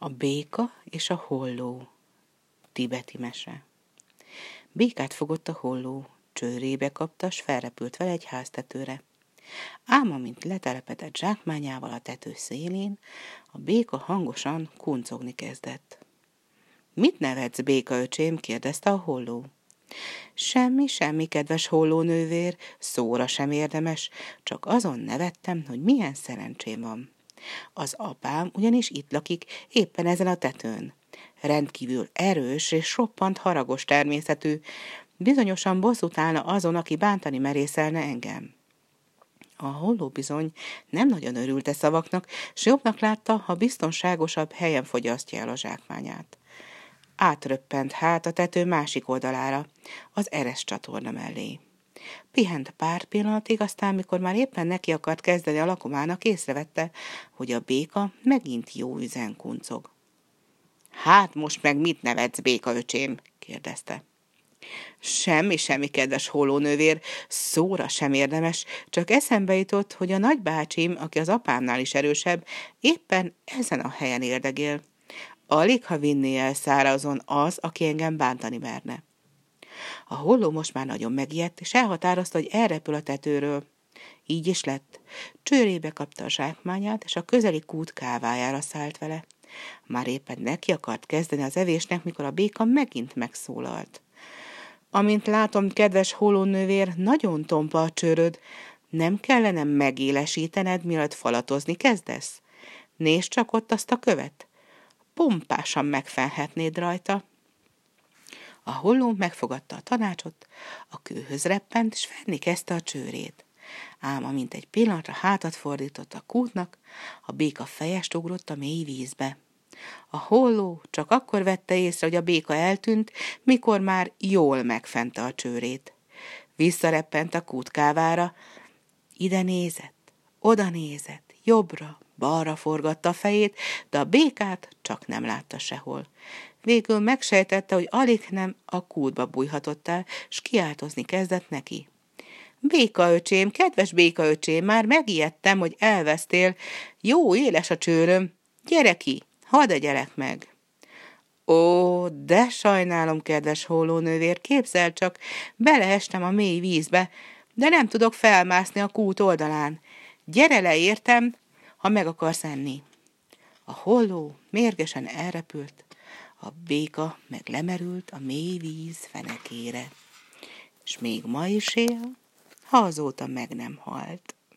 A béka és a holló. Tibeti mese. Békát fogott a holló, csőrébe kapta, s felrepült vele egy háztetőre. Ám amint letelepedett zsákmányával a tető szélén, a béka hangosan kuncogni kezdett. Mit nevetsz, béka öcsém? kérdezte a holló. Semmi, semmi, kedves hollónővér, szóra sem érdemes, csak azon nevettem, hogy milyen szerencsém van. Az apám ugyanis itt lakik, éppen ezen a tetőn. Rendkívül erős és roppant haragos természetű, bizonyosan bosszút állna azon, aki bántani merészelne engem. A holló bizony nem nagyon örült e szavaknak, s jobbnak látta, ha biztonságosabb helyen fogyasztja el a zsákmányát. Átröppent hát a tető másik oldalára, az eres csatorna mellé. Pihent pár pillanatig, aztán, mikor már éppen neki akart kezdeni a lakomának, észrevette, hogy a béka megint jó üzen kuncog. Hát most meg mit nevetsz, béka öcsém? kérdezte. Semmi, semmi, kedves holónővér, szóra sem érdemes, csak eszembe jutott, hogy a nagybácsim, aki az apámnál is erősebb, éppen ezen a helyen érdegél. Alig, ha vinné el szárazon az, aki engem bántani merne. A holló most már nagyon megijedt, és elhatározta, hogy elrepül a tetőről. Így is lett. Csőrébe kapta a zsákmányát, és a közeli kút kávájára szállt vele. Már éppen neki akart kezdeni az evésnek, mikor a béka megint megszólalt. Amint látom, kedves holónővér, nagyon tompa a csőröd. Nem kellene megélesítened, mielőtt falatozni kezdesz? Nézd csak ott azt a követ. Pompásan megfenhetnéd rajta. A holló megfogadta a tanácsot, a kőhöz reppent, és fenni kezdte a csőrét. Ám amint egy pillanatra hátat fordított a kútnak, a béka fejest ugrott a mély vízbe. A holló csak akkor vette észre, hogy a béka eltűnt, mikor már jól megfente a csőrét. Visszareppent a kútkávára, ide nézett, oda nézett, jobbra, balra forgatta a fejét, de a békát csak nem látta sehol. Végül megsejtette, hogy alig nem a kútba bújhatott el, s kiáltozni kezdett neki. Béka öcsém, kedves béka öcsém, már megijedtem, hogy elvesztél. Jó, éles a csőröm. Gyere ki, hadd gyerek meg. Ó, de sajnálom, kedves hólónővér, képzel csak, beleestem a mély vízbe, de nem tudok felmászni a kút oldalán. Gyere le, értem, ha meg akarsz enni. A holló mérgesen elrepült, a béka meg lemerült a mély víz fenekére, és még ma is él, ha azóta meg nem halt.